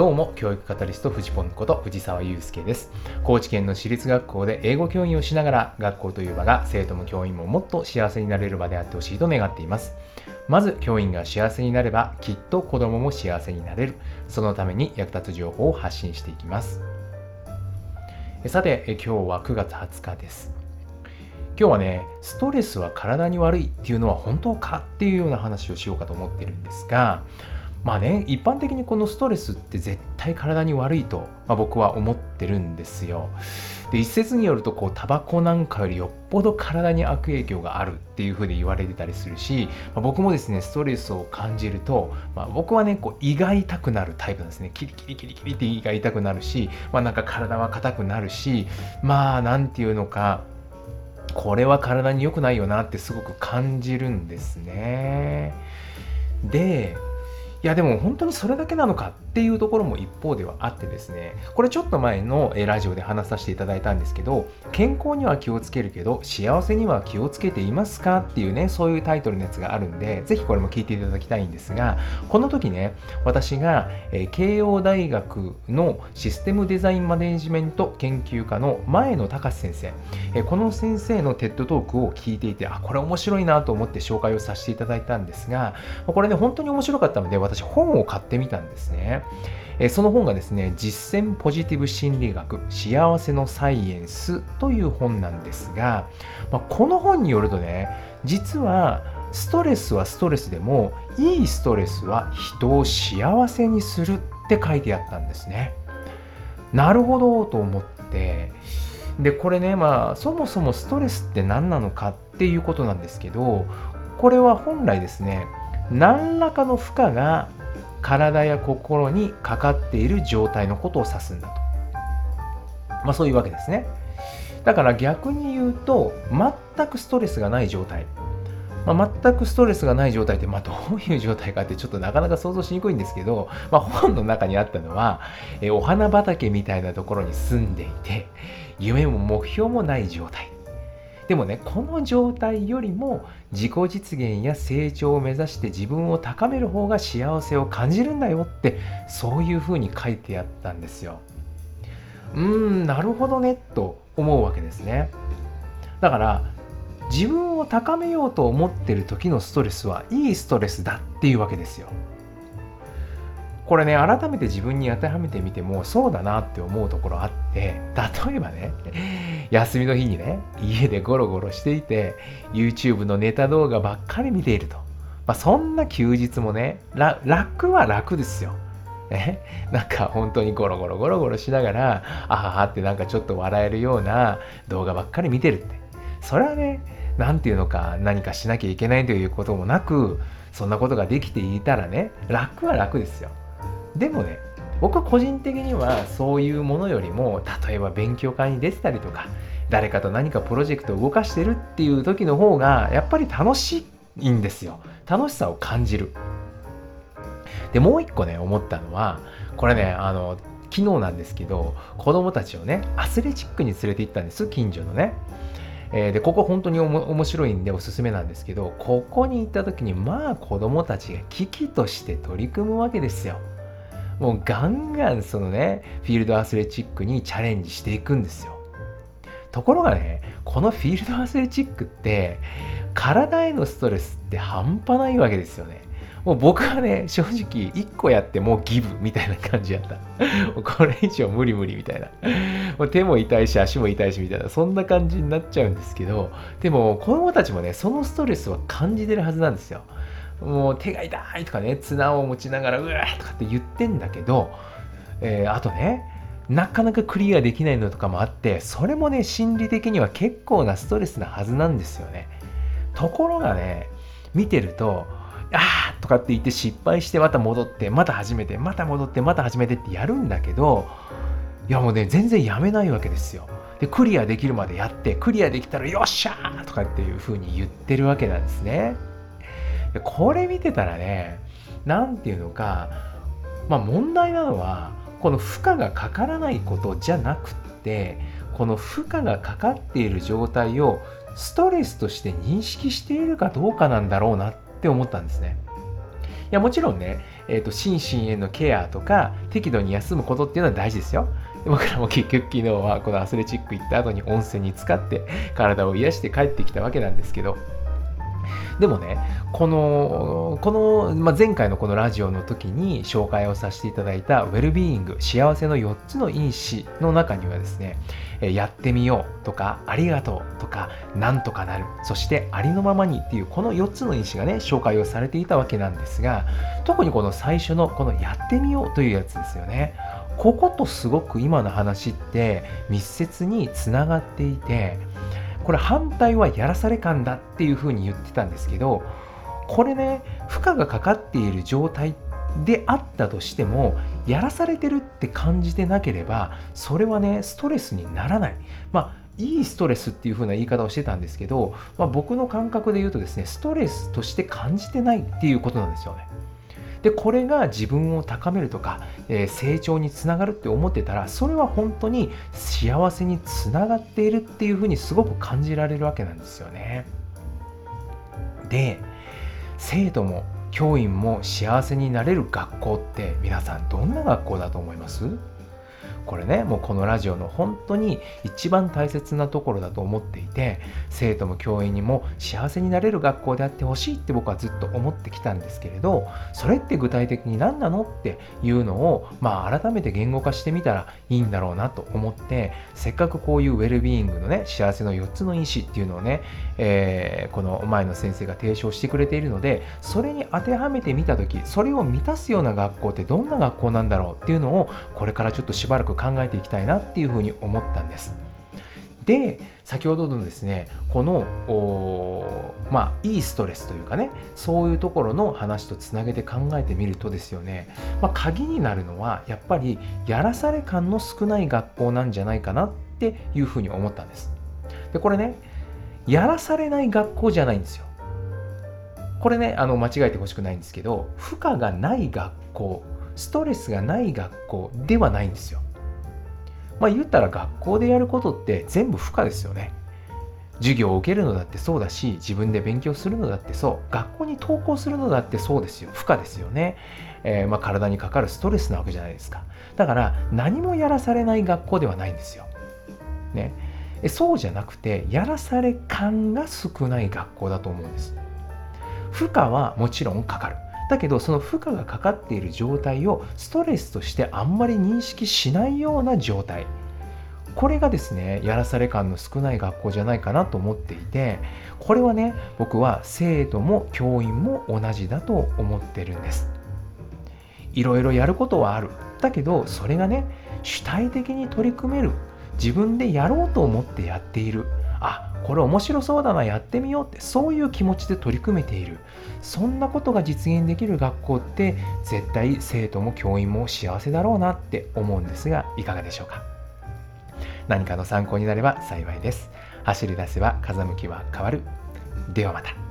どうも、教育カタリスト、フジポンこと藤沢祐介です。高知県の私立学校で英語教員をしながら、学校という場が生徒も教員ももっと幸せになれる場であってほしいと願っています。まず、教員が幸せになれば、きっと子供も幸せになれる。そのために役立つ情報を発信していきます。さて、今日は9月20日です。今日はね、ストレスは体に悪いっていうのは本当かっていうような話をしようかと思ってるんですが、まあね、一般的にこのストレスって絶対体に悪いと、まあ、僕は思ってるんですよ。で一説によるとこうタバコなんかよりよっぽど体に悪影響があるっていうふうに言われてたりするし、まあ、僕もですねストレスを感じると、まあ、僕はねこう胃が痛くなるタイプなんですねキリキリキリキリって胃が痛くなるし、まあ、なんか体は硬くなるしまあなんていうのかこれは体に良くないよなってすごく感じるんですね。でいやでも本当にそれだけなのかっていうところも一方ではあってですねこれちょっと前のラジオで話させていただいたんですけど健康には気をつけるけど幸せには気をつけていますかっていうねそういうタイトルのやつがあるんでぜひこれも聞いていただきたいんですがこの時ね私が、え慶応大学のシステムデザインマネジメント研究科の前野隆先生、えこの先生のテッドトークを聞いていてあこれ面白いなと思って紹介をさせていただいたんですがこれね本当に面白かったので私私本を買ってみたんですね。その本がですね、実践ポジティブ心理学幸せのサイエンスという本なんですが、まあ、この本によるとね、実はストレスはストレスでもいいストレスは人を幸せにするって書いてあったんですね。なるほどと思って、で、これね、まあ、そもそもストレスって何なのかっていうことなんですけど、これは本来ですね、何らかの負荷が体や心にかかっている状態のことを指すんだと。まあそういうわけですね。だから逆に言うと、全くストレスがない状態。まあ、全くストレスがない状態って、まあ、どういう状態かってちょっとなかなか想像しにくいんですけど、まあ、本の中にあったのは、えお花畑みたいなところに住んでいて、夢も目標もない状態。でもね、この状態よりも自己実現や成長を目指して自分を高める方が幸せを感じるんだよって、そういうふうに書いてあったんですよ。うーん、なるほどね、と思うわけですね。だから、自分を高めようと思ってる時のストレスはいいストレスだっていうわけですよ。これね、改めて自分に当てはめてみても、そうだなって思うところあって、例えばね、休みの日にね、家でゴロゴロしていて、YouTube のネタ動画ばっかり見ていると。まあ、そんな休日もね、楽は楽ですよ。ね、なんか本当にゴロゴロゴロゴロしながら、あははってなんかちょっと笑えるような動画ばっかり見てるって。それはね、なんていうのか、何かしなきゃいけないということもなく、そんなことができていたらね、楽は楽ですよ。でもね僕は個人的にはそういうものよりも例えば勉強会に出てたりとか誰かと何かプロジェクトを動かしてるっていう時の方がやっぱり楽しいんですよ。楽しさを感じる。でもう一個ね思ったのはこれねあの昨日なんですけど子供たちをねアスレチックに連れて行ったんです近所のね。え、でここ本当に面白いんでおすすめなんですけどここに行った時にまあ子供たちが危機として取り組むわけですよ。もうガンガンそのね、フィールドアスレチックにチャレンジしていくんですよ。ところがね、このフィールドアスレチックって、体へのストレスって半端ないわけですよね。もう僕はね、正直1個やってもうギブみたいな感じやった。これ以上無理無理みたいな。もう手も痛いし足も痛いしみたいな、そんな感じになっちゃうんですけど、でも子供たちもね、そのストレスは感じてるはずなんですよ。もう手が痛いとかね、綱を持ちながらうわーとかって言ってんだけど、えー、あとね、なかなかクリアできないのとかもあって、それもね、心理的には結構なストレスなはずなんですよね。ところがね、見てると、あーとかって言って失敗してまた戻って、また始めて、また戻って、また始めてってやるんだけど、いやもうね、全然やめないわけですよ。で、クリアできるまでやって、クリアできたらよっしゃーとかっていう風に言ってるわけなんですね。これ見てたらね何て言うのかまあ問題なのはこの負荷がかからないことじゃなくってこの負荷がかかっている状態をストレスとして認識しているかどうかなんだろうなって思ったんですね。いやもちろんね、えーと、心身へのケアとか適度に休むことっていうのは大事ですよ僕らも結局昨日はこのアスレチック行った後に温泉に浸かって体を癒して帰ってきたわけなんですけどでもね、この、この、まあ、前回のこのラジオの時に紹介をさせていただいたウェルビーイング、幸せの4つの因子の中にはですね、やってみようとか、ありがとうとか、なんとかなる、そしてありのままにっていうこの4つの因子がね、紹介をされていたわけなんですが、特にこの最初のこのやってみようというやつですよね。こことすごく今の話って密接につながっていて、これ反対はやらされ感だっていうふうに言ってたんですけどこれね負荷がかかっている状態であったとしてもやらされてるって感じてなければそれはねストレスにならない。まあいいストレスっていう風な言い方をしてたんですけど、まあ、僕の感覚で言うとですねストレスとして感じてないっていうことなんですよね。でこれが自分を高めるとか、えー、成長につながるって思ってたらそれは本当に幸せにつながっているっていうふうにすごく感じられるわけなんですよね。で生徒も教員も幸せになれる学校って皆さんどんな学校だと思います？これねもうこのラジオの本当に一番大切なところだと思っていて生徒も教員にも幸せになれる学校であってほしいって僕はずっと思ってきたんですけれどそれって具体的に何なのっていうのをまあ改めて言語化してみたらいいんだろうなと思ってせっかくこういうウェルビーイングのね幸せの4つの因子っていうのをね、えー、この前の先生が提唱してくれているのでそれに当てはめてみた時それを満たすような学校ってどんな学校なんだろうっていうのをこれからちょっとしばらく考えていきたいなっていうふうに思ったんです。で先ほどのですねこのまあいいストレスというかねそういうところの話とつなげて考えてみるとですよね、まあ、鍵になるのはやっぱりやらされ感の少ない学校なんじゃないかなっていうふうに思ったんです。でこれねやらされない学校じゃないんですよ。これねあの間違えてほしくないんですけど負荷がない学校ストレスがない学校ではないんですよ。まあ言ったら学校でやることって全部負荷ですよね。授業を受けるのだってそうだし自分で勉強するのだってそう。学校に登校するのだってそうですよ。負荷ですよね、えー、ま、体にかかるストレスなわけじゃないですか。だから何もやらされない学校ではないんですよ、ね、そうじゃなくてやらされ感が少ない学校だと思うんです。負荷はもちろんかかる。だけどその負荷がかかっている状態をストレスとしてあんまり認識しないような状態。これがですねやらされ感の少ない学校じゃないかなと思っていてこれはね僕は生徒も教員も同じだと思ってるんです。いろいろやることはある。だけどそれがね主体的に取り組める。自分でやろうと思ってやっている。あこれ面白そうだなやってみようってそういう気持ちで取り組めている。そんなことが実現できる学校って絶対生徒も教員も幸せだろうなって思うんですがいかがでしょうか？何かの参考になれば幸いです。走り出せば風向きは変わる。ではまた。